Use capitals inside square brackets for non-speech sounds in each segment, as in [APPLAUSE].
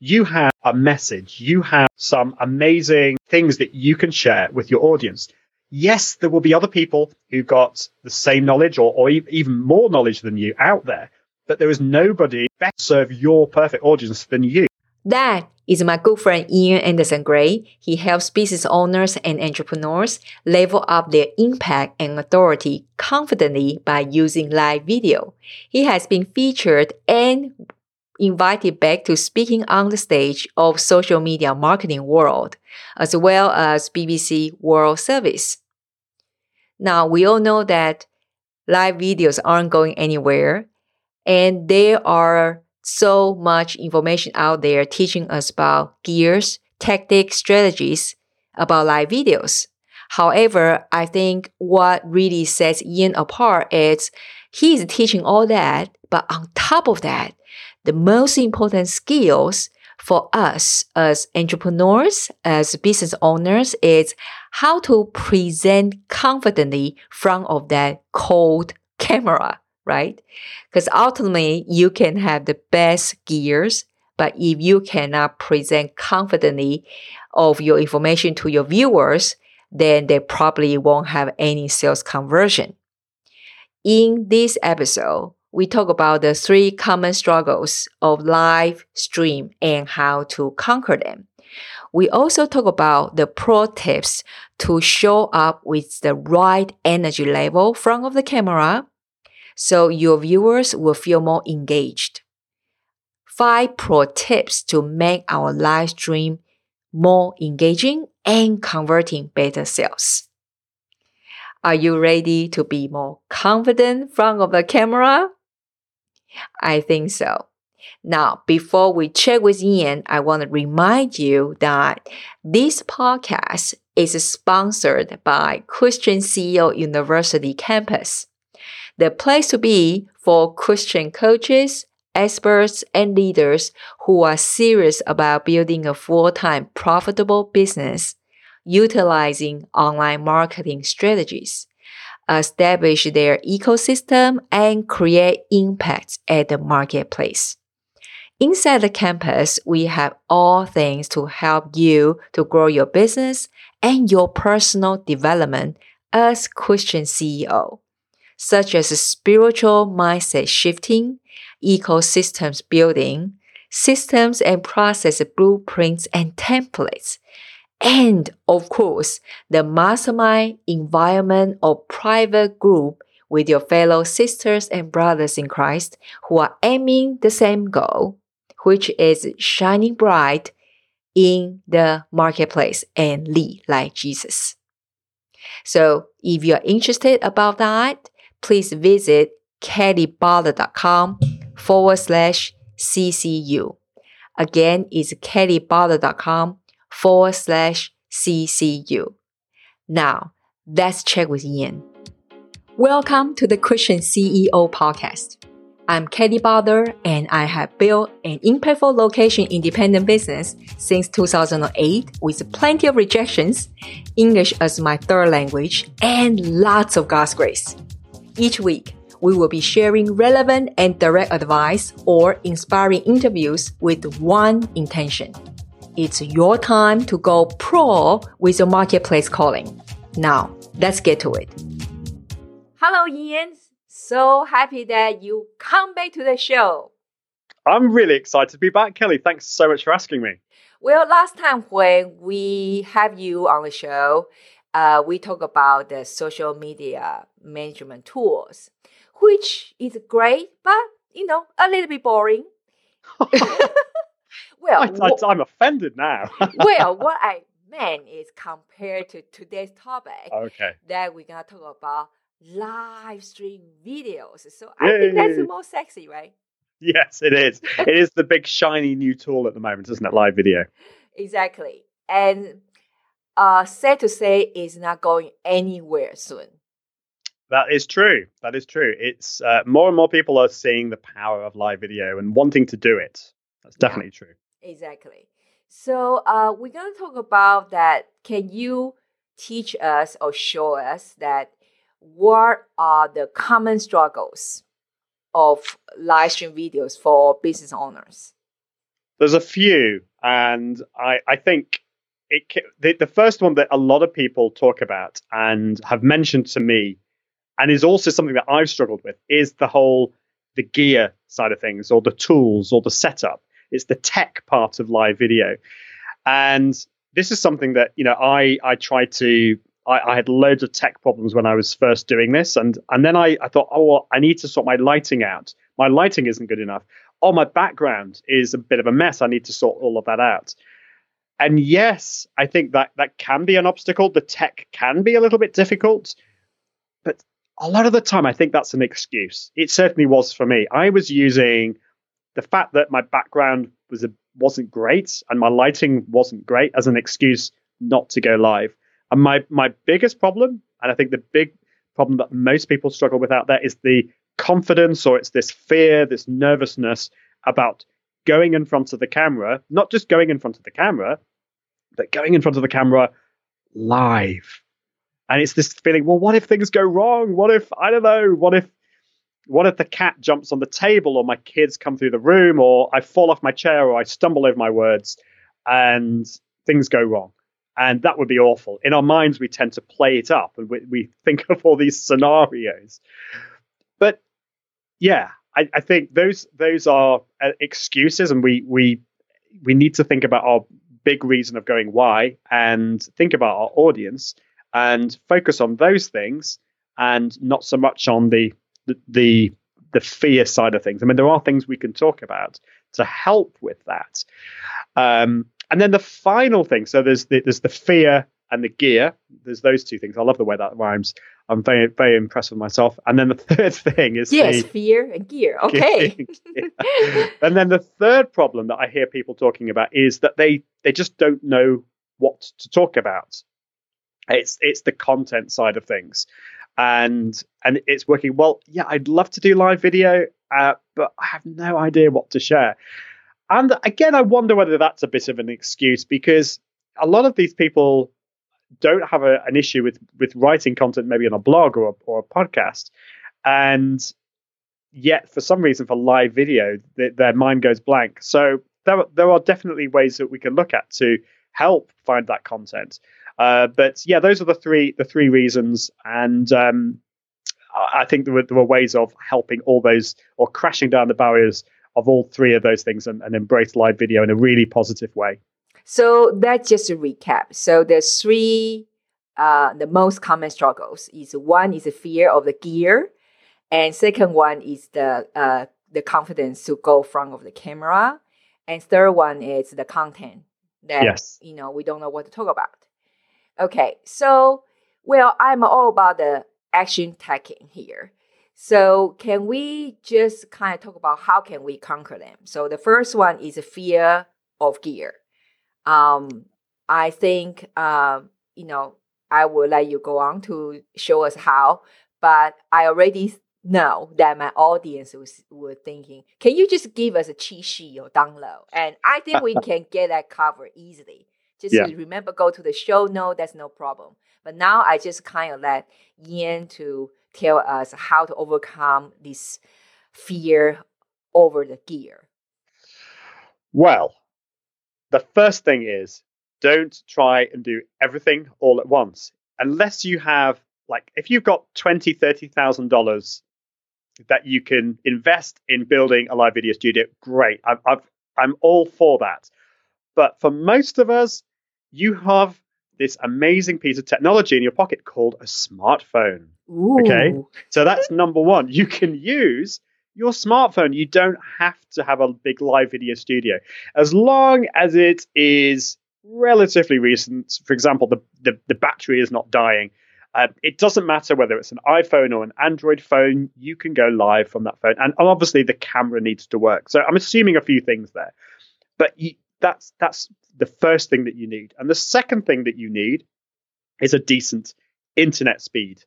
you have a message, you have some amazing things that you can share with your audience. Yes, there will be other people who've got the same knowledge or, or even more knowledge than you out there, but there is nobody better serve your perfect audience than you. That is my good friend Ian Anderson Gray. He helps business owners and entrepreneurs level up their impact and authority confidently by using live video. He has been featured and invited back to speaking on the stage of social media marketing world, as well as BBC World Service. Now, we all know that live videos aren't going anywhere, and there are so much information out there teaching us about gears, tactics, strategies about live videos. However, I think what really sets Ian apart is he's teaching all that, but on top of that, the most important skills for us as entrepreneurs, as business owners, is how to present confidently front of that cold camera, right? Because ultimately, you can have the best gears, but if you cannot present confidently of your information to your viewers, then they probably won't have any sales conversion. In this episode, we talk about the three common struggles of live stream and how to conquer them. We also talk about the pro tips to show up with the right energy level front of the camera so your viewers will feel more engaged. Five pro tips to make our live stream more engaging and converting better sales. Are you ready to be more confident front of the camera? I think so. Now, before we check with Ian, I want to remind you that this podcast is sponsored by Christian CEO University Campus, the place to be for Christian coaches, experts, and leaders who are serious about building a full time profitable business utilizing online marketing strategies establish their ecosystem, and create impact at the marketplace. Inside the campus, we have all things to help you to grow your business and your personal development as Christian CEO, such as spiritual mindset shifting, ecosystems building, systems and process blueprints and templates, and of course, the mastermind environment or private group with your fellow sisters and brothers in Christ who are aiming the same goal, which is shining bright in the marketplace and lead like Jesus. So if you're interested about that, please visit kellybutler.com forward slash CCU. Again, it's kellybutler.com forward slash CCU. Now, let's check with Ian. Welcome to the Christian CEO podcast. I'm Kelly Butler and I have built an impactful location independent business since 2008 with plenty of rejections, English as my third language, and lots of God's grace. Each week, we will be sharing relevant and direct advice or inspiring interviews with one intention it's your time to go pro with your marketplace calling. Now, let's get to it. Hello, Ian. So happy that you come back to the show. I'm really excited to be back, Kelly. Thanks so much for asking me. Well, last time when we have you on the show, uh, we talk about the social media management tools, which is great, but you know, a little bit boring. [LAUGHS] [LAUGHS] Well, I, am offended now. [LAUGHS] well, what I meant is compared to today's topic. Okay. That we're gonna talk about live stream videos. So I think that's the most sexy, right? Yes, it is. [LAUGHS] it is the big shiny new tool at the moment, isn't it? Live video. Exactly. And uh sad to say it's not going anywhere soon. That is true. That is true. It's uh, more and more people are seeing the power of live video and wanting to do it. That's definitely yeah. true. Exactly. So uh, we're going to talk about that. Can you teach us or show us that what are the common struggles of live stream videos for business owners? There's a few, and I, I think it the, the first one that a lot of people talk about and have mentioned to me, and is also something that I've struggled with, is the whole the gear side of things, or the tools, or the setup. It's the tech part of live video, and this is something that you know I I try to I, I, had loads of tech problems when I was first doing this, and and then I, I thought, oh, well, I need to sort my lighting out. My lighting isn't good enough. Oh, my background is a bit of a mess. I need to sort all of that out. And yes, I think that that can be an obstacle. The tech can be a little bit difficult, but a lot of the time, I think that's an excuse. It certainly was for me. I was using the fact that my background was a, wasn't great and my lighting wasn't great as an excuse not to go live. And my my biggest problem, and I think the big problem that most people struggle with out there is the confidence or it's this fear, this nervousness about going in front of the camera, not just going in front of the camera, but going in front of the camera live. And it's this feeling, well, what if things go wrong? What if, I don't know, what if what if the cat jumps on the table or my kids come through the room or I fall off my chair or I stumble over my words and things go wrong? and that would be awful. In our minds, we tend to play it up and we, we think of all these scenarios. But yeah, I, I think those those are uh, excuses, and we we we need to think about our big reason of going why, and think about our audience, and focus on those things, and not so much on the the, the the fear side of things. I mean, there are things we can talk about to help with that. Um, and then the final thing, so there's the, there's the fear and the gear. There's those two things. I love the way that rhymes. I'm very very impressed with myself. And then the [LAUGHS] third thing is yes, the, fear and gear. [LAUGHS] Okay. and then the third problem that I hear people talking about is that they they just don't know what to talk about. It's it's the content side of things, and and it's working well. Yeah, I'd love to do live video, uh, but I have no idea what to share. And again, I wonder whether that's a bit of an excuse because a lot of these people don't have a, an issue with with writing content, maybe on a blog or a, or a podcast, and yet for some reason for live video, the, their mind goes blank. So there there are definitely ways that we can look at to help find that content. Uh, but yeah, those are the three the three reasons, and um, I think there were, there were ways of helping all those or crashing down the barriers of all three of those things and, and embrace live video in a really positive way. So that's just a recap. So there's three uh, the most common struggles is one is the fear of the gear, and second one is the uh, the confidence to go front of the camera, and third one is the content that yes. you know we don't know what to talk about. Okay, so well, I'm all about the action tagging here. So can we just kind of talk about how can we conquer them? So the first one is a fear of gear. Um, I think uh, you know I will let you go on to show us how, but I already know that my audience was were thinking, can you just give us a cheat sheet or download? And I think we [LAUGHS] can get that covered easily. Just yeah. remember, go to the show note. That's no problem. But now I just kind of let Ian to tell us how to overcome this fear over the gear? Well, the first thing is don't try and do everything all at once. Unless you have like if you've got twenty, thirty thousand dollars that you can invest in building a live video studio, great. I've, I've I'm all for that. But for most of us, you have this amazing piece of technology in your pocket called a smartphone. Ooh. Okay. So that's number one. You can use your smartphone. You don't have to have a big live video studio. As long as it is relatively recent, for example, the, the, the battery is not dying. Uh, it doesn't matter whether it's an iPhone or an Android phone, you can go live from that phone. And obviously, the camera needs to work. So I'm assuming a few things there. But you, that's that's the first thing that you need. And the second thing that you need is a decent internet speed.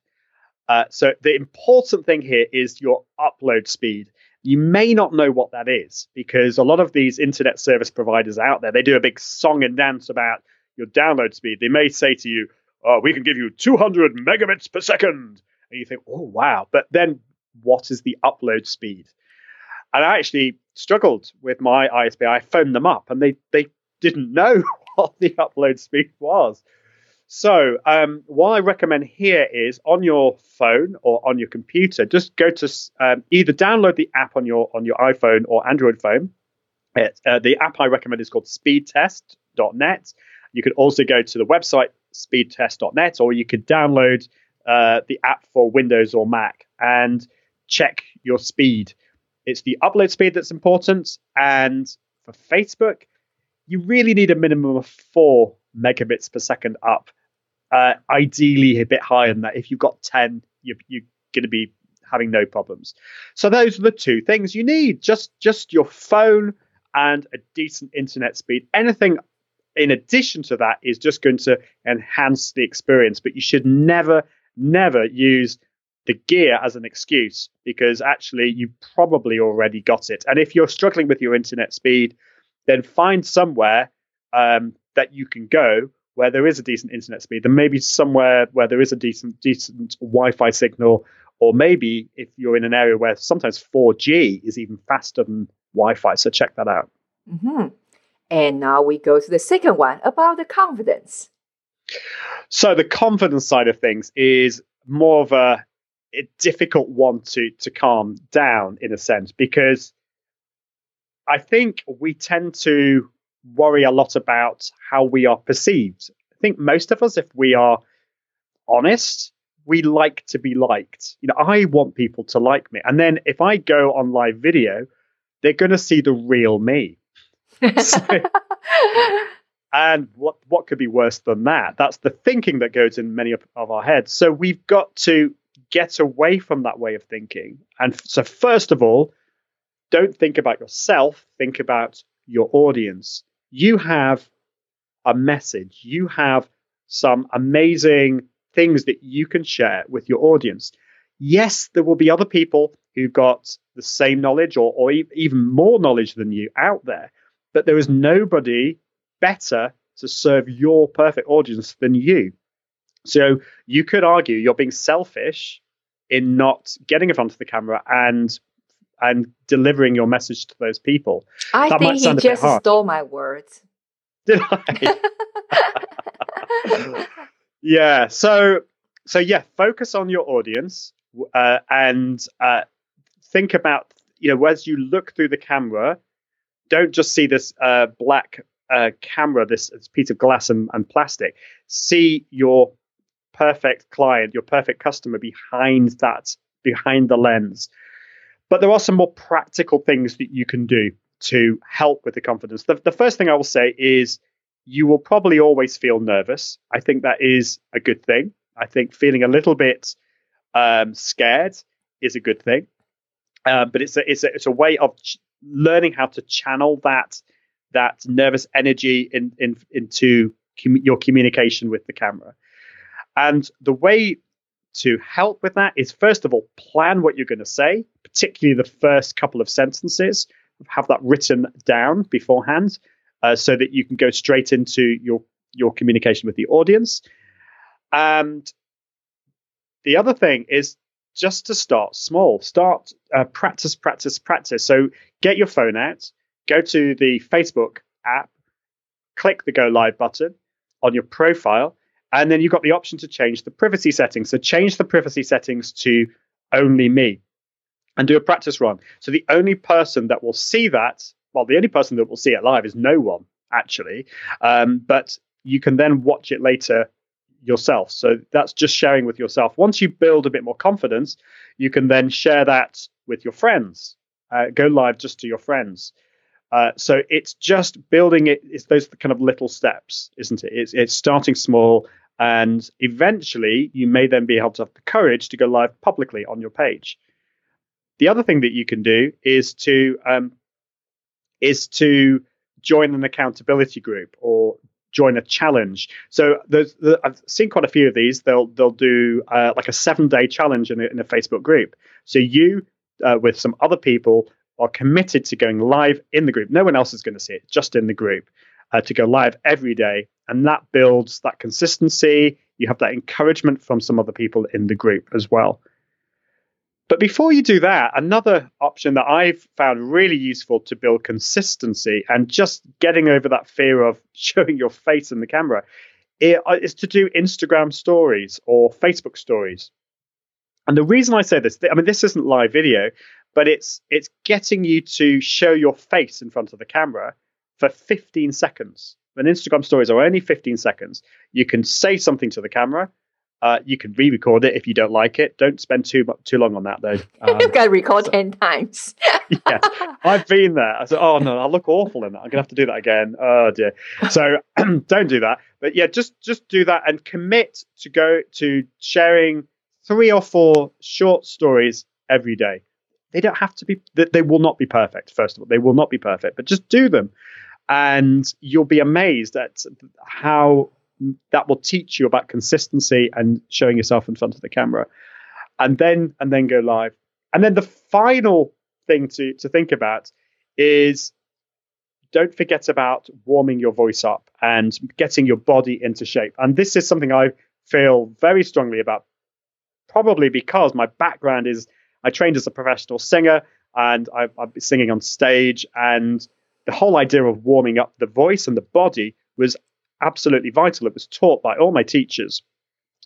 Uh, so the important thing here is your upload speed. You may not know what that is because a lot of these internet service providers out there, they do a big song and dance about your download speed. They may say to you, oh, we can give you 200 megabits per second. And you think, oh, wow. But then what is the upload speed? And I actually struggled with my ISP. I phoned them up and they, they didn't know [LAUGHS] what the upload speed was. So, um, what I recommend here is on your phone or on your computer, just go to um, either download the app on your on your iPhone or Android phone. It, uh, the app I recommend is called speedtest.net. You could also go to the website speedtest.net, or you could download uh, the app for Windows or Mac and check your speed. It's the upload speed that's important, and for Facebook, you really need a minimum of four megabits per second up uh, ideally, a bit higher than that. If you've got 10, you're, you're going to be having no problems. So those are the two things you need. Just just your phone and a decent internet speed. Anything in addition to that is just going to enhance the experience. But you should never, never use the gear as an excuse because actually you've probably already got it. And if you're struggling with your internet speed, then find somewhere um, that you can go where there is a decent internet speed, then maybe somewhere where there is a decent decent Wi-Fi signal, or maybe if you're in an area where sometimes 4G is even faster than Wi-Fi. So check that out. Mm-hmm. And now we go to the second one about the confidence. So the confidence side of things is more of a, a difficult one to to calm down in a sense because I think we tend to worry a lot about how we are perceived. I think most of us, if we are honest, we like to be liked. You know, I want people to like me. And then if I go on live video, they're going to see the real me. so, [LAUGHS] and what what could be worse than that? That's the thinking that goes in many of, of our heads. So we've got to get away from that way of thinking. And so first of all, don't think about yourself, think about your audience you have a message, you have some amazing things that you can share with your audience. Yes, there will be other people who've got the same knowledge or, or even more knowledge than you out there, but there is nobody better to serve your perfect audience than you. So you could argue you're being selfish in not getting in front of the camera and and delivering your message to those people. I that think he just stole my words. Did I? [LAUGHS] yeah. So so yeah, focus on your audience uh, and uh, think about you know as you look through the camera, don't just see this uh, black uh, camera, this, this, piece of glass and, and plastic. See your perfect client, your perfect customer behind that, behind the lens. But there are some more practical things that you can do to help with the confidence. The, the first thing I will say is you will probably always feel nervous. I think that is a good thing. I think feeling a little bit um, scared is a good thing. Um, but it's a, it's a it's a way of ch- learning how to channel that that nervous energy in, in into com- your communication with the camera. And the way to help with that is first of all plan what you're going to say, particularly the first couple of sentences. Have that written down beforehand, uh, so that you can go straight into your your communication with the audience. And the other thing is just to start small. Start uh, practice, practice, practice. So get your phone out, go to the Facebook app, click the go live button on your profile, and then you've got the option to change the privacy settings. So change the privacy settings to only me and do a practice run. So the only person that will see that, well, the only person that will see it live is no one, actually. Um, but you can then watch it later yourself. So that's just sharing with yourself. Once you build a bit more confidence, you can then share that with your friends. Uh, go live just to your friends. Uh, so it's just building it. It's those kind of little steps, isn't it? It's it's starting small and eventually, you may then be able to have the courage to go live publicly on your page. The other thing that you can do is to um, is to join an accountability group or join a challenge. So there's, the, I've seen quite a few of these. They'll they'll do uh, like a seven day challenge in a, in a Facebook group. So you uh, with some other people are committed to going live in the group. No one else is going to see it, just in the group uh, to go live every day. And that builds that consistency. You have that encouragement from some other people in the group as well. But before you do that, another option that I've found really useful to build consistency and just getting over that fear of [LAUGHS] showing your face in the camera uh, is to do Instagram stories or Facebook stories. And the reason I say this, I mean, this isn't live video, but it's it's getting you to show your face in front of the camera for 15 seconds. When Instagram stories are only 15 seconds, you can say something to the camera. Uh, you can re-record it if you don't like it. Don't spend too too long on that though. [LAUGHS] Um, you can record so, ten times. [LAUGHS] yeah, I've been there. I said, "Oh no, I look awful in that. I'm gonna have to do that again." Oh dear. So [CLEARS THROAT] don't do that. But yeah, just just do that and commit to go to sharing three or four short stories every day. They don't have to be. They will not be perfect. First of all, they will not be perfect, but just do them and you'll be amazed at how that will teach you about consistency and showing yourself in front of the camera. And then and then go live. And then the final thing to to think about is don't forget about warming your voice up and getting your body into shape. And this is something i feel very strongly about probably because my background is i trained as a professional singer and i've, I've been singing on stage and the whole idea of warming up the voice and the body was absolutely vital. It was taught by all my teachers.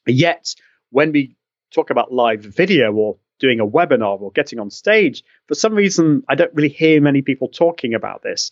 Yet, when we talk about live video or doing a webinar or getting on stage, for some reason, I don't really hear many people talking about this.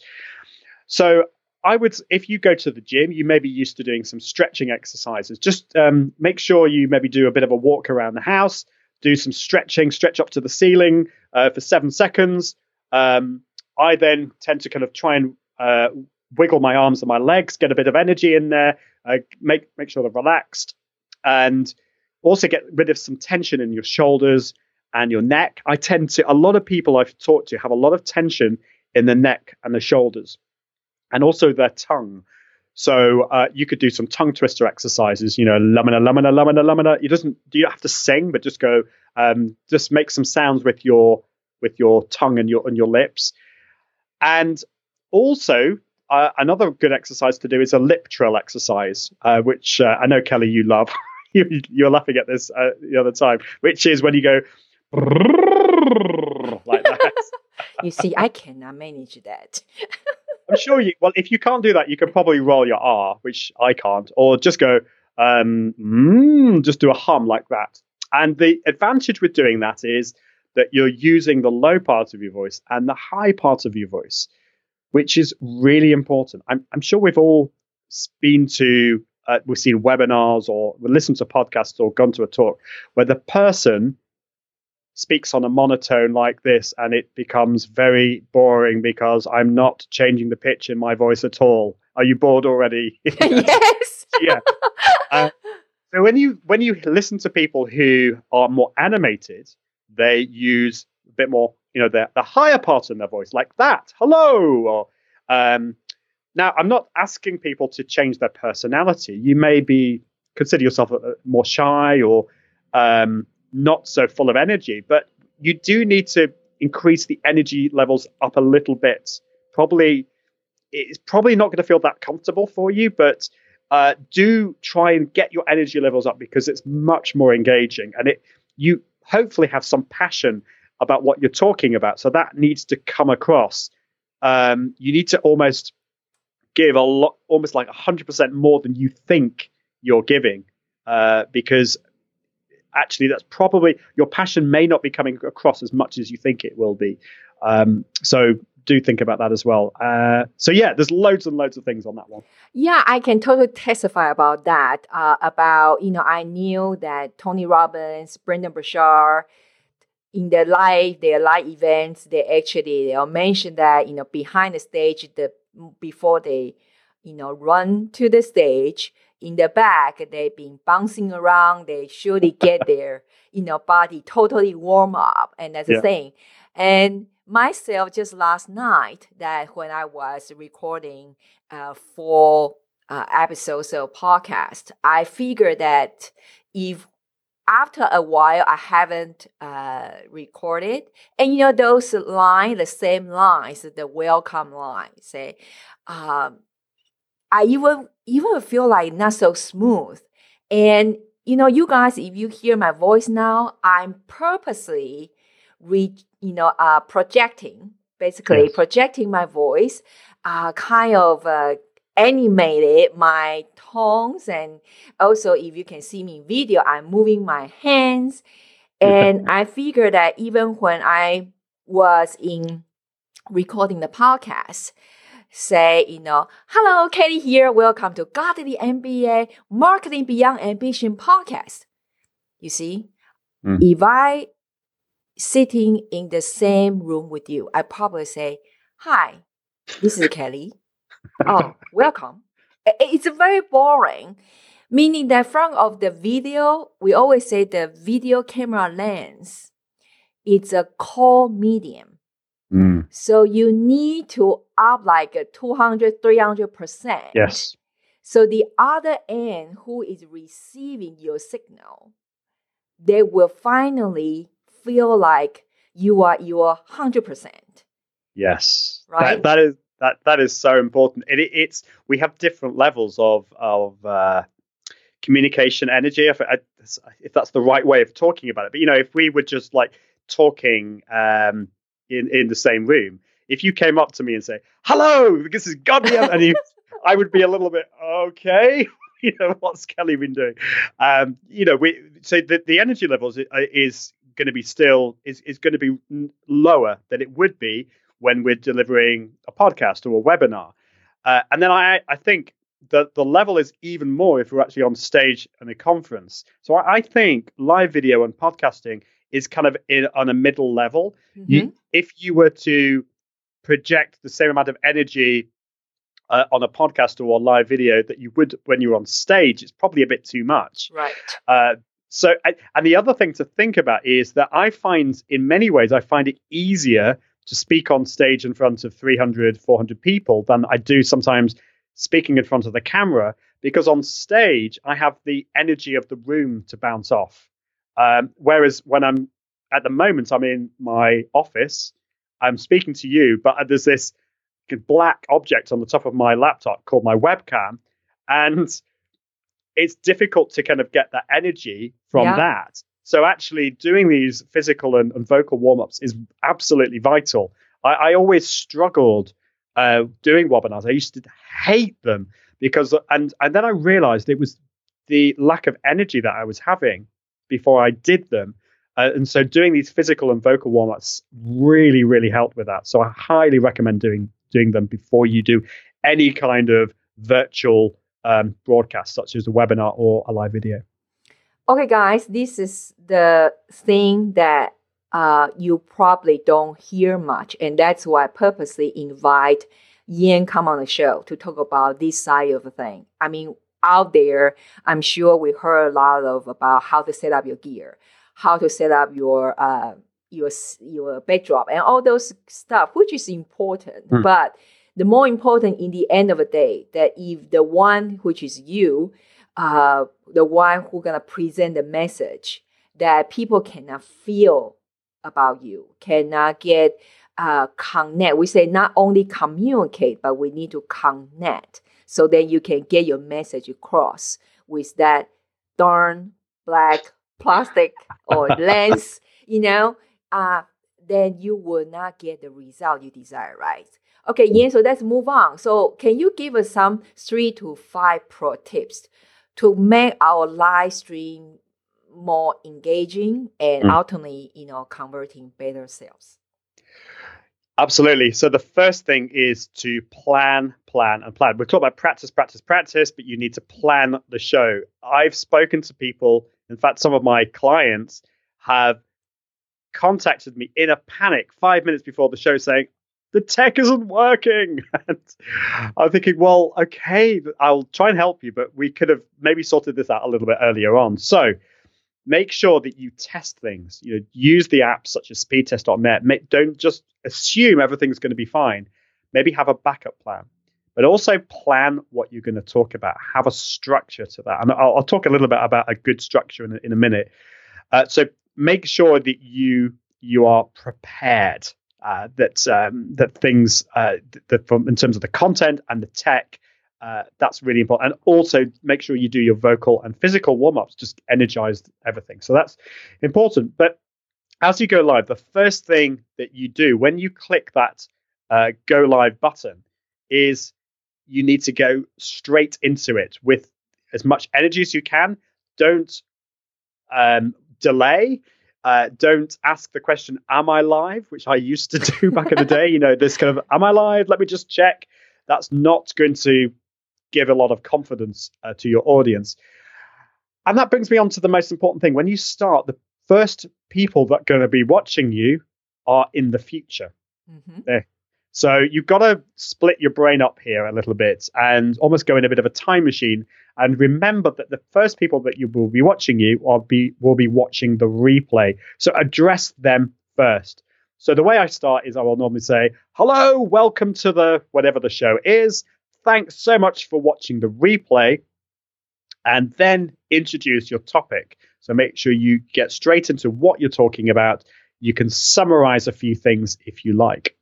So, I would, if you go to the gym, you may be used to doing some stretching exercises. Just um, make sure you maybe do a bit of a walk around the house, do some stretching, stretch up to the ceiling uh, for seven seconds. Um, I then tend to kind of try and uh, wiggle my arms and my legs, get a bit of energy in there, uh, make make sure they're relaxed, and also get rid of some tension in your shoulders and your neck. I tend to a lot of people I've talked to have a lot of tension in the neck and the shoulders, and also their tongue. So uh, you could do some tongue twister exercises. You know, lamina, lamina, lamina, lamina. You doesn't do you have to sing, but just go, um, just make some sounds with your with your tongue and your and your lips. And also, uh, another good exercise to do is a lip trill exercise, uh, which uh, I know Kelly you love. [LAUGHS] you, you're laughing at this uh, the other time, which is when you go like that. you see, I cannot manage that. I'm sure you. Well, if you can't do that, you can probably roll your R, which I can't, or just go, um, mm, just do a hum like that. And the advantage with doing that is that you're using the low part of your voice and the high part of your voice, which is really important. I'm, I'm sure we've all been to, uh, we've seen webinars or listened to podcasts or gone to a talk where the person speaks on a monotone like this and it becomes very boring because I'm not changing the pitch in my voice at all. Are you bored already? [LAUGHS] [LAUGHS] yes. yeah. Uh, [LAUGHS] so when you when you listen to people who are more animated, they use a bit more, you know, the, the higher part in their voice, like that, hello. Or um, now, I'm not asking people to change their personality. You may be consider yourself a more shy or um, not so full of energy, but you do need to increase the energy levels up a little bit. Probably, it's probably not going to feel that comfortable for you, but uh, do try and get your energy levels up because it's much more engaging and it you hopefully have some passion about what you're talking about. So that needs to come across. Um, you need to almost give a lot, almost like 100% more than you think you're giving, uh, because actually that's probably your passion may not be coming across as much as you think it will be. Um, so do think about that as well. Uh, so yeah, there's loads and loads of things on that one. Yeah, I can totally testify about that. Uh, about you know, I knew that Tony Robbins, Brendon Burchard, in their live their live events, they actually they'll mention that you know behind the stage, the before they you know run to the stage in the back, they've been bouncing around. They surely get [LAUGHS] their you know body totally warm up, and that's yeah. the thing. And myself just last night that when I was recording uh, four uh, episodes of podcast, I figured that if after a while I haven't uh, recorded, and you know those lines, the same lines, the welcome line, say, um, I even even feel like not so smooth, and you know you guys, if you hear my voice now, I'm purposely re, you know, uh, projecting, basically Yes. projecting my voice, uh, kind of uh, animated my tones, and also if you can see me in video, I'm moving my hands, and I figure that even when I was in recording the podcast, say, you know, hello, Katie here. Welcome to Godly MBA Marketing Beyond Ambition podcast. You see, Mm. if I sitting in the same room with you, I probably say, hi, this is [LAUGHS] Kelly. oh, welcome. It's very boring. Meaning that front of the video, we always say the video camera lens, it's a core medium. Mm, So you need to up like a 200, 300%. yes. So the other end who is receiving your signal, they will finally feel like you are your 100%. Yes. Right? That, that is that that is so important. It, it- it's we have different levels of of uh, communication energy. If, I- if that's the right way of talking about it, but you know, if we were just like talking um, in in the same room, if you came up to me and say, "Hello, this is Godly," and you, I would be a little bit okay. [LAUGHS] You know what's Kelly been doing? Um, you know, we so the, the energy levels i- is going to be still is is going to be lower than it would be when we're delivering a podcast or a webinar. Uh, and then I, I think that the level is even more if we're actually on stage and a conference. So I, I think live video and podcasting is kind of in, on a middle level. You, if you were to project the same amount of energy uh, on a podcast or a live video that you would when you're on stage, it's probably a bit too much. Right. Uh, so, and the other thing to think about is that I find, in many ways, I find it easier to speak on stage in front of 300, 400 people than I do sometimes speaking in front of the camera because on stage, I have the energy of the room to bounce off. Um, whereas when I'm at the moment, I'm in my office, I'm speaking to you, but there's this black object on the top of my laptop called my webcam. And it's difficult to kind of get that energy from Yeah. that. So actually doing these physical and, and vocal warm-ups is absolutely vital. I, I always struggled uh, doing webinars. I used to hate them because and and then I realized it was the lack of energy that I was having before I did them. Uh, and so doing these physical and vocal warm-ups really, really helped with that. So I highly recommend doing doing them before you do any kind of virtual um, broadcast, such as a webinar or a live video. Okay, guys, this is the thing that uh, you probably don't hear much, and that's why I purposely invite Ian come on the show to talk about this side of the thing. I mean, out there, I'm sure we heard a lot of about how to set up your gear, how to set up your uh, your your backdrop, and all those stuff, which is important. Hmm. But the more important in the end of the day, that if the one which is you uh, the one who gonna present the message that people cannot feel about you, cannot get uh, connect. We say not only communicate, but we need to connect so then you can get your message across with that darn black plastic or [LAUGHS] lens, you know, uh, then you will not get the result you desire, right? Okay, yeah, so let's move on. So can you give us some three to five pro tips to make our live stream more engaging and Mm. ultimately, you know, converting better sales? Absolutely. So the first thing is to plan, plan, and plan. We're talking about practice, practice, practice, but you need to plan the show. I've spoken to people. In fact, some of my clients have contacted me in a panic five minutes before the show saying, the tech isn't working. [LAUGHS] And I'm thinking, well, okay, I'll try and help you, but we could have maybe sorted this out a little bit earlier on. So make sure that you test things. You know, use the apps such as speedtest.net. Don't just assume everything's going to be fine. Maybe have a backup plan, but also plan what you're going to talk about. Have a structure to that, and I'll, I'll talk a little bit about a good structure in, in a minute. Uh, so make sure that you you are prepared. Uh, that um, that things uh, that from in terms of the content and the tech uh, that's really important. And also make sure you do your vocal and physical warm ups, just energize everything. So that's important. But as you go live, the first thing that you do when you click that uh, go live button is you need to go straight into it with as much energy as you can. Don't um, delay. Uh, don't ask the question, Am I live? which I used to [LAUGHS] do back in the day. You know, this kind of, Am I live? Let me just check. That's not going to give a lot of confidence uh, to your audience. And that brings me on to the most important thing. When you start, the first people that are going to be watching you are in the future. Mm-hmm. So you've got to split your brain up here a little bit and almost go in a bit of a time machine and remember that the first people that you will be watching you be will be watching the replay. So address them first. So the way I start is I will normally say, "Hello, welcome to the whatever the show is. Thanks so much for watching the replay." And then introduce your topic. So make sure you get straight into what you're talking about. You can summarize a few things if you like.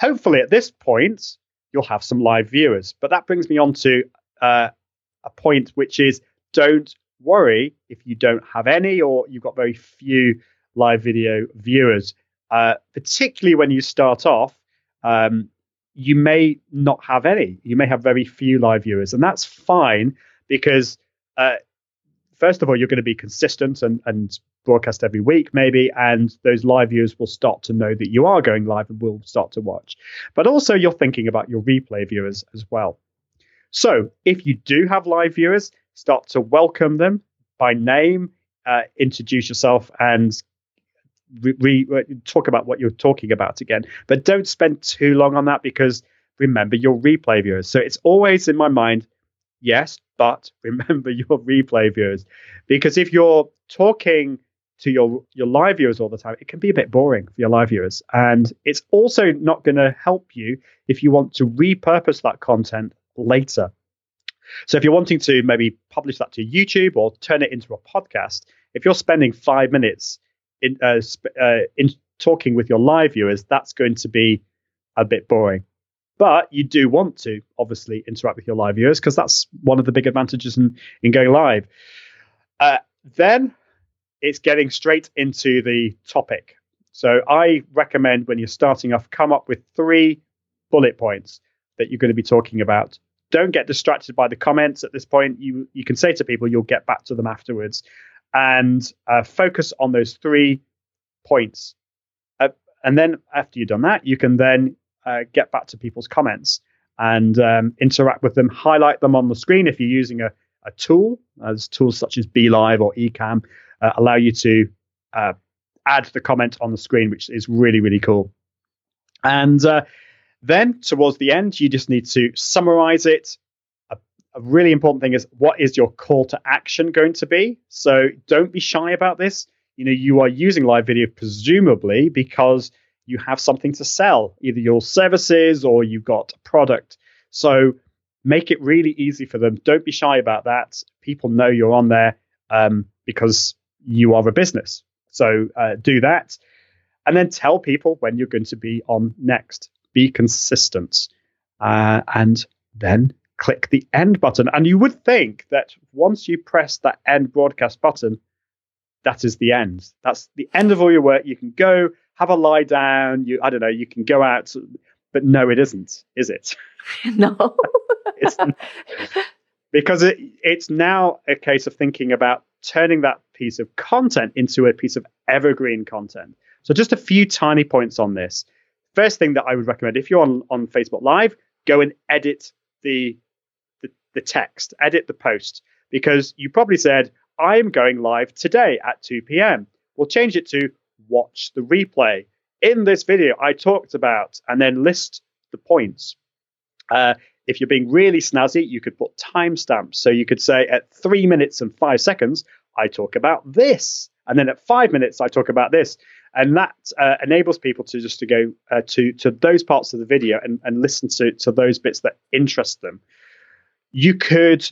Hopefully, at this point, you'll have some live viewers. But that brings me on to uh, a point which is don't worry if you don't have any or you've got very few live video viewers. Uh, particularly when you start off, um, you may not have any. You may have very few live viewers, and that's fine because uh, first of all, you're going to be consistent and, and broadcast every week, maybe, and those live viewers will start to know that you are going live and will start to watch. But also, you're thinking about your replay viewers as well. So, if you do have live viewers, start to welcome them by name, uh, introduce yourself, and re- re- talk about what you're talking about again. But don't spend too long on that because remember your replay viewers. So, it's always in my mind yes, but [LAUGHS] remember your replay viewers because if you're talking to your your live viewers all the time, it can be a bit boring for your live viewers, and it's also not going to help you if you want to repurpose that content later. So if you're wanting to maybe publish that to YouTube or turn it into a podcast, if you're spending five minutes in uh, sp- uh, in talking with your live viewers, that's going to be a bit boring. But you do want to obviously interact with your live viewers because that's one of the big advantages in, in going live. Uh, then it's getting straight into the topic. So I recommend when you're starting off, come up with three bullet points that you're going to be talking about. Don't get distracted by the comments at this point. You you can say to people you'll get back to them afterwards, and uh, focus on those three points. Uh, and then after you've done that, you can then uh, get back to people's comments and um, interact with them, highlight them on the screen if you're using a, a tool, as tools such as BeLive or Ecamm uh, allow you to uh, add the comment on the screen, which is really, really cool. And uh, then towards the end, you just need to summarize it. A, a really important thing is what is your call to action going to be? So don't be shy about this. You know, you are using live video presumably because you have something to sell, either your services or you've got a product. So make it really easy for them. Don't be shy about that. People know you're on there um, because you are a business. So uh, do that. And then tell people when you're going to be on next. Be consistent. Uh, and then click the end button. And you would think that once you press that end broadcast button, that is the end. That's the end of all your work. You can go have a lie down. You, I don't know, you can go out, but no, it isn't, is it? [LAUGHS] No. [LAUGHS] it's, because it, it's now a case of thinking about turning that piece of content into a piece of evergreen content. So just a few tiny points on this. First thing that I would recommend, if you're on, on Facebook Live, go and edit the, the, the text, edit the post, because you probably said, I'm going live today at 2 p.m. We'll change it to watch the replay. In this video, I talked about and then list the points. Uh, if you're being really snazzy, you could put timestamps. So you could say at three minutes and five seconds, I talk about this. And then at five minutes, I talk about this. And that uh, enables people to just to go uh, to to those parts of the video and, and listen to, to those bits that interest them. You could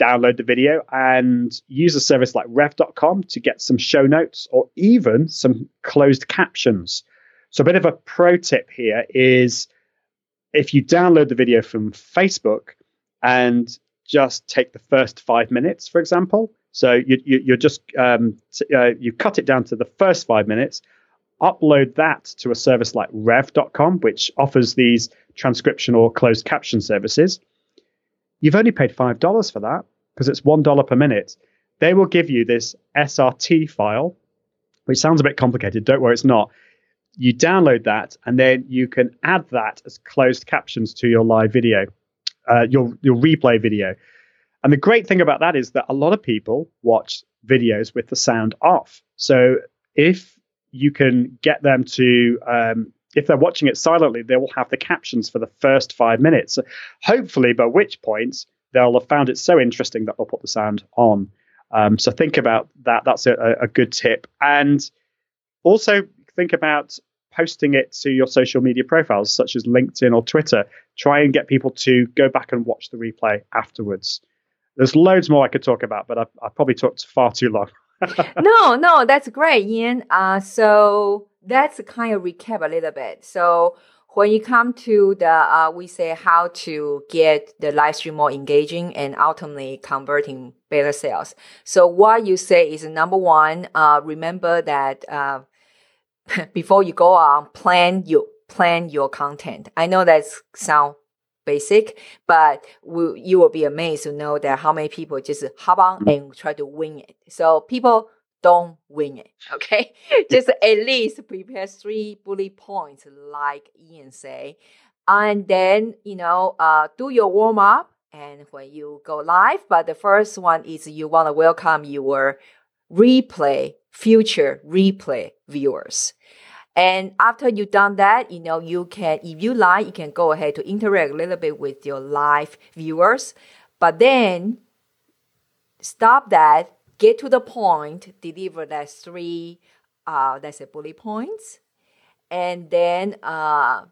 download the video and use a service like rev.com to get some show notes or even some closed captions. So, a bit of a pro tip here is if you download the video from Facebook and just take the first five minutes, for example, So you, you, you're just um, uh, you cut it down to the first five minutes, upload that to a service like Rev.com, which offers these transcription or closed caption services. You've only paid five dollars for that because it's one dollar per minute. They will give you this SRT file, which sounds a bit complicated. Don't worry, it's not. You download that, and then you can add that as closed captions to your live video, uh, your your replay video. And the great thing about that is that a lot of people watch videos with the sound off. So if you can get them to, um, if they're watching it silently, they will have the captions for the first five minutes. Hopefully, by which point they'll have found it so interesting that they'll put the sound on. Um, so think about that. That's a, a good tip. And also think about posting it to your social media profiles, such as LinkedIn or Twitter. Try and get people to go back and watch the replay afterwards. There's loads more I could talk about, but I, I probably talked far too long. [LAUGHS] no, no, that's great, Ian. Uh, so that's kind of recap a little bit. So when you come to the, uh, we say how to get the live stream more engaging and ultimately converting better sales. So what you say is number one, uh, remember that uh, [LAUGHS] before you go on, plan your plan your content. I know that sound basic, but we, you will be amazed to know that how many people just hop on mm. and try to wing it. So people don't wing it. [LAUGHS] Okay, [LAUGHS] just at least prepare three bullet points, like Ian say, and then you know uh, do your warm up. And when you go live, but the first one is you want to welcome your replay, future replay viewers. And after you've done that, you know, you can, if you like, you can go ahead to interact a little bit with your live viewers. But then stop that, get to the point, deliver that three, uh, that's a bullet points. And then uh,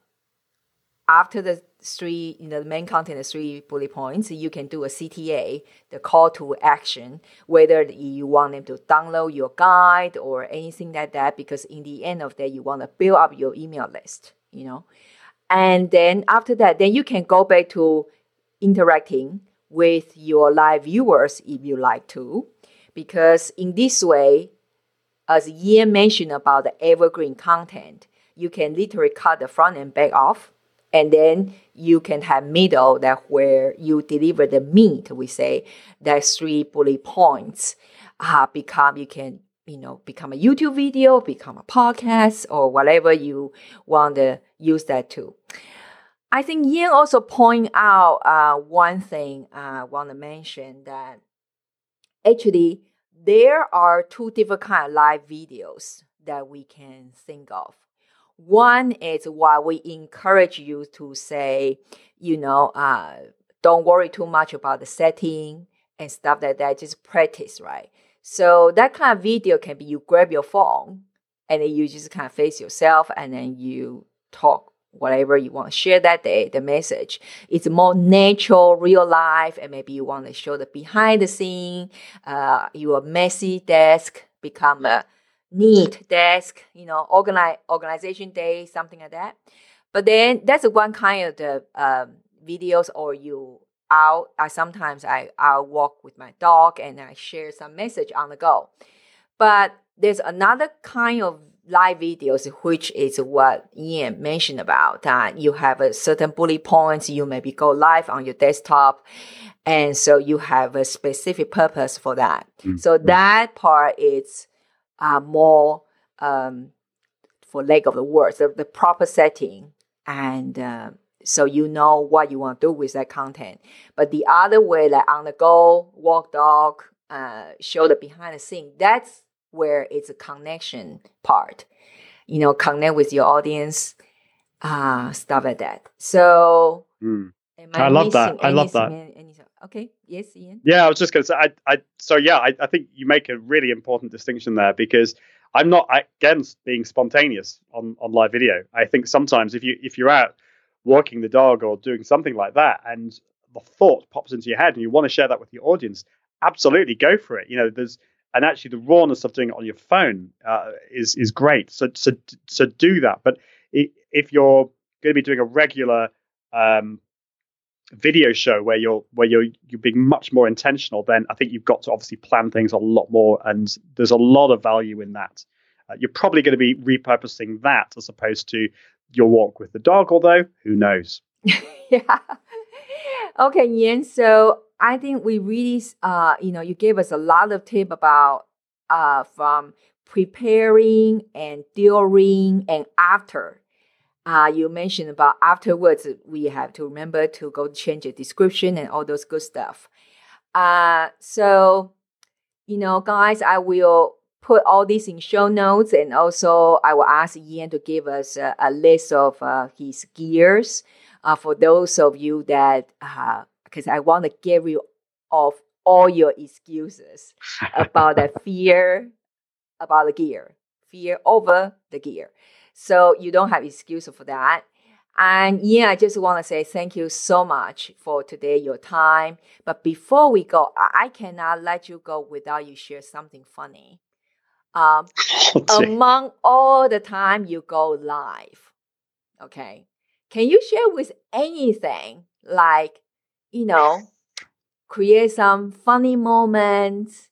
after the three, you know, the main content, the three bullet points, you can do a CTA, the call to action, whether you want them to download your guide or anything like that, because in the end of that, you want to build up your email list, you know. And then after that, then you can go back to interacting with your live viewers if you like to, because in this way, as Ian mentioned about the evergreen content, you can literally cut the front and back off and then you can have middle that where you deliver the meat we say that three bullet points uh, become you can you know become a youtube video become a podcast or whatever you want to use that to. I think ian also point out uh, one thing i uh, want to mention that actually there are two different kind of live videos that we can think of one is why we encourage you to say, you know, uh, don't worry too much about the setting and stuff like that. Just practice, right? So that kind of video can be you grab your phone and then you just kind of face yourself and then you talk whatever you want to share that day, the message. It's more natural, real life, and maybe you want to show the behind the scene, uh, your messy desk become a neat desk, you know, organize organization day, something like that. But then that's one kind of the um, videos or you out. I sometimes I i walk with my dog and I share some message on the go. But there's another kind of live videos, which is what Ian mentioned about that you have a certain bullet points. You maybe go live on your desktop, and so you have a specific purpose for that. Mm-hmm. So that part is are more, um, for lack of the words, the, the proper setting. And uh, so you know what you want to do with that content. But the other way, like on the go, walk dog, uh, show the behind the scene, that's where it's a connection part. You know, connect with your audience, uh, stuff like that. So, mm. I, I love that. I love that. Okay. Yes, Ian. Yeah, I was just going to say. I, I, so yeah, I, I think you make a really important distinction there because I'm not against being spontaneous on, on live video. I think sometimes if you if you're out walking the dog or doing something like that, and the thought pops into your head and you want to share that with your audience, absolutely go for it. You know, there's and actually the rawness of doing it on your phone uh, is is great. So so so do that. But if you're going to be doing a regular um, video show where you're where you're you're being much more intentional, then I think you've got to obviously plan things a lot more, and there's a lot of value in that. Uh, you're probably going to be repurposing that as opposed to your walk with the dog, although who knows? [LAUGHS] yeah. Okay, Ian. So I think we really, uh, you know, you gave us a lot of tip about uh, from preparing and during and after. Uh, you mentioned about afterwards, we have to remember to go change the description and all those good stuff. Uh, so, you know, guys, I will put all this in show notes and also I will ask Ian to give us a, a list of uh, his gears uh, for those of you that, because I want to get rid of all your excuses about the [LAUGHS] fear about the gear, fear over the gear. So you don't have excuse for that. And yeah, I just want to say thank you so much for today, your time. But before we go, I cannot let you go without you share something funny. Um, [LAUGHS] among all the time you go live, okay, can you share with anything like, you know, create some funny moments,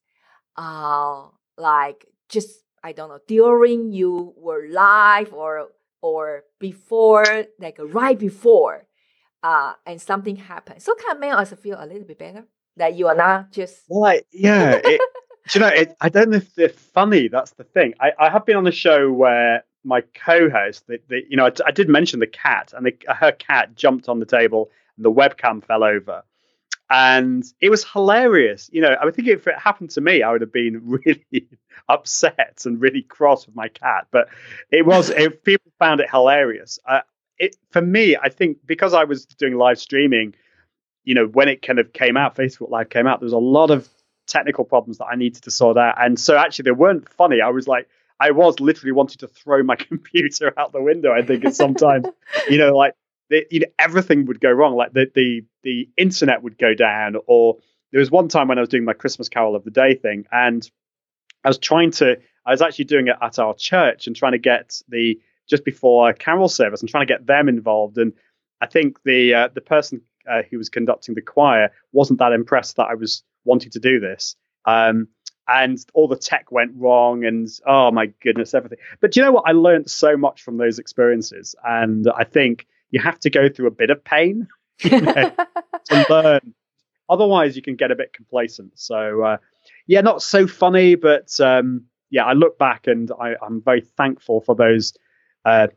uh, like just I don't know during you were live or or before like right before, uh, and something happened. So can make us feel a little bit better that you are not just like yeah. It, do you know? It, I don't know if they're funny. That's the thing. I, I have been on a show where my co-host, the, the, you know, I, I, did mention the cat, and the, her cat jumped on the table, and the webcam fell over, and it was hilarious. You know, I think if it happened to me, I would have been [LAUGHS] really upset and really cross with my cat. But it was if people found it hilarious. Uh, it for me, I think because I was doing live streaming, you know, when it kind of came out, Facebook Live came out, there was a lot of technical problems that I needed to sort out. And so actually they weren't funny. I was like, I was literally wanting to throw my [LAUGHS] computer out the window. I think at sometimes, you know, like the, you know, everything would go wrong. Like the, the, the internet would go down or there was one time when I was doing my Christmas Carol of the Day thing and I was trying to, I was actually doing it at our church and trying to get the, just before a carol service and trying to get them involved. And I think the, uh, the person uh, who was conducting the choir wasn't that impressed that I was wanting to do this. Um, and all the tech went wrong, and oh my goodness, everything. But you know what? I learned so much from those experiences, and I think you have to go through a bit of pain [LAUGHS] you know, to [LAUGHS] learn. Otherwise, you can get a bit complacent. So, uh, yeah, not so funny, but um, yeah, I look back and I, am very thankful for those uh,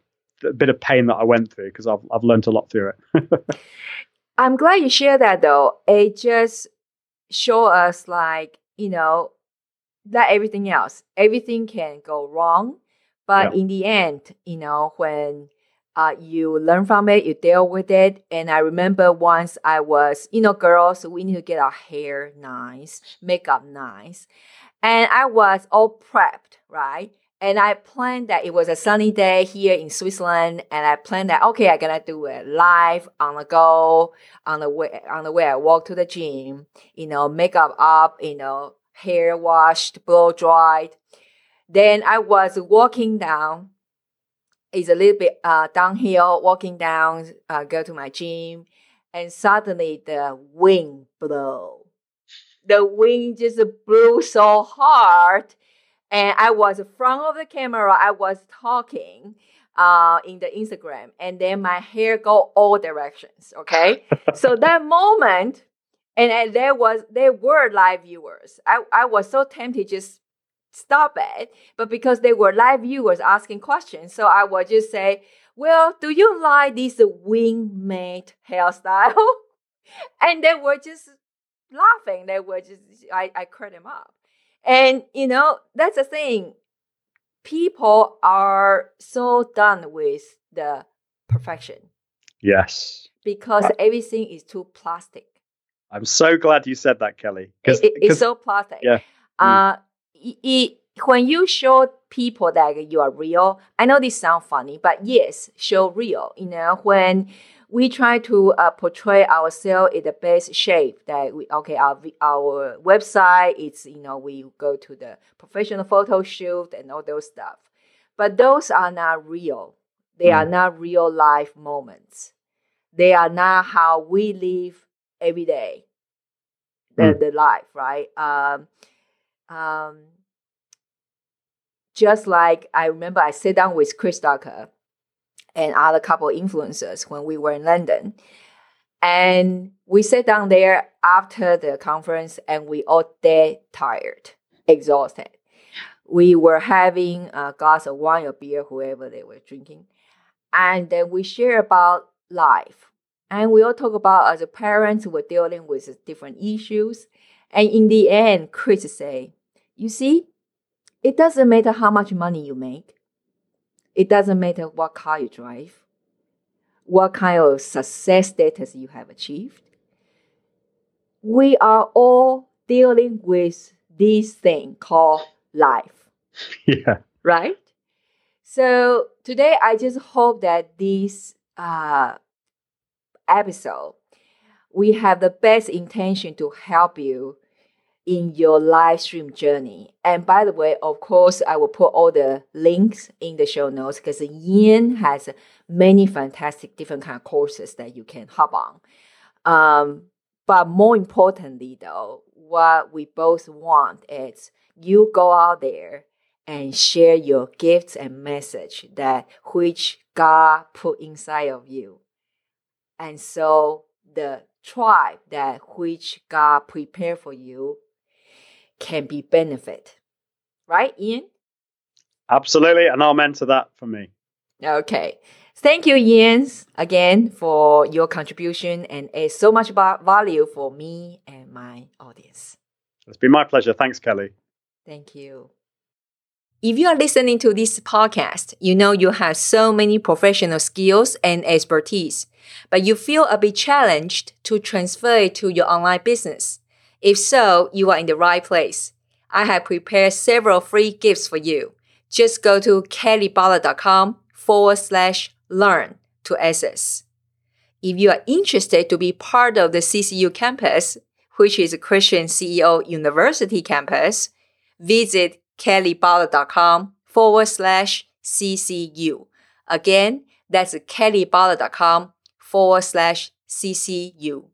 bit of pain that I went through because I've I've learned a lot through it. [LAUGHS] I'm glad you share that though. It just show us like, you know, that everything else, everything can go wrong. But yeah. in the end, you know, when uh, you learn from it, you deal with it. And I remember once I was, you know, girls, we need to get our hair nice, makeup nice. And I was all prepped, right? And I planned that it was a sunny day here in Switzerland, and I planned that okay, I'm gonna do it live on the go, on the way on the way I walk to the gym, you know, makeup up, you know, hair washed, blow dried. Then I was walking down. It's a little bit uh, downhill, walking down, uh, go to my gym, and suddenly the wind blew. The wind just blew so hard and I was in front of the camera. I was talking uh, in the Instagram, and then my hair go all directions. Okay, so [LAUGHS] that moment, and, and there was there were live viewers. I I was so tempted just stop it, but because they were live viewers asking questions, so I would just say, "Well, do you like this wingmate hairstyle?" [LAUGHS] and they were just laughing. They were just I I cracked them up. And, you know, that's the thing. People are so done with the perfection. Yes. Because uh, everything is too plastic. I'm so glad you said that, Kelly. It, it, it's so plastic. Yeah. Uh, mm. It, when you show people that you are real, I know this sounds funny, but yes, show real. You know, when we try to uh, portray ourselves in the best shape that we okay our our website it's you know we go to the professional photo shoot and all those stuff but those are not real they mm. are not real life moments they are not how we live every day, the, Mm. the life, right? Um, um, just like I remember I sat down with Chris Ducker and other couple influencers when we were in London. And we sat down there after the conference and we all dead tired, exhausted. We were having a glass of wine or beer, whoever they were drinking. And then we share about life. And we all talk about as parents, we're dealing with different issues. And in the end, Chris say, you see, it doesn't matter how much money you make. It doesn't matter what car you drive, what kind of success status you have achieved. We are all dealing with this thing called life, [LAUGHS] Yeah. right? So today, I just hope that this uh, episode, we have the best intention to help you in your live stream journey. And by the way, of course, I will put all the links in the show notes because Ian has many fantastic different kind of courses that you can hop on. Um, but more importantly, though, what we both want is you go out there and share your gifts and message that which God put inside of you. And so the tribe that which God prepared for you can be benefit. Right, Ian? Absolutely. And I'll mentor that for me. Okay. Thank you, Ian, again for your contribution and it's so much value for me and my audience. It's been my pleasure. Thanks, Kelly. Thank you. If you are listening to this podcast, you know you have so many professional skills and expertise, but you feel a bit challenged to transfer it to your online business. If so, you are in the right place. I have prepared several free gifts for you. Just go to kellybutler.com forward slash learn to access. If you are interested to be part of the CCU campus, which is a Christian CEO University campus, visit kellybutler.com forward slash CCU. Again, that's kellybutler.com forward slash CCU.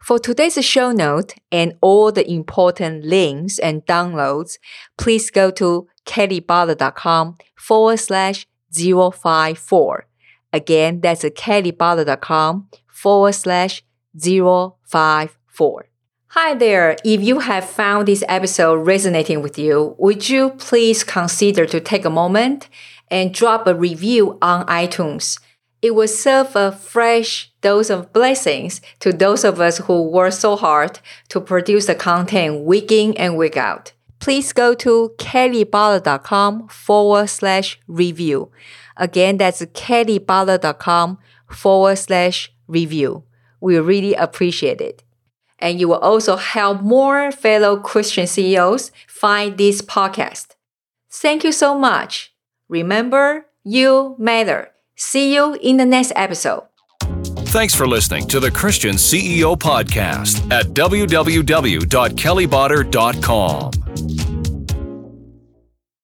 For today's show note and all the important links and downloads, please go to kellybutler.com forward slash 054. Again, that's kellybutler.com forward slash 054. Hi there. If you have found this episode resonating with you, would you please consider to take a moment and drop a review on iTunes? It will serve a fresh dose of blessings to those of us who work so hard to produce the content week in and week out. Please go to kellybutler.com forward slash review. Again, that's kellybutler.com forward slash review. We really appreciate it. And you will also help more fellow Christian CEOs find this podcast. Thank you so much. Remember, you matter. See you in the next episode. Thanks for listening to the Christian CEO Podcast at www.kellybutler.com.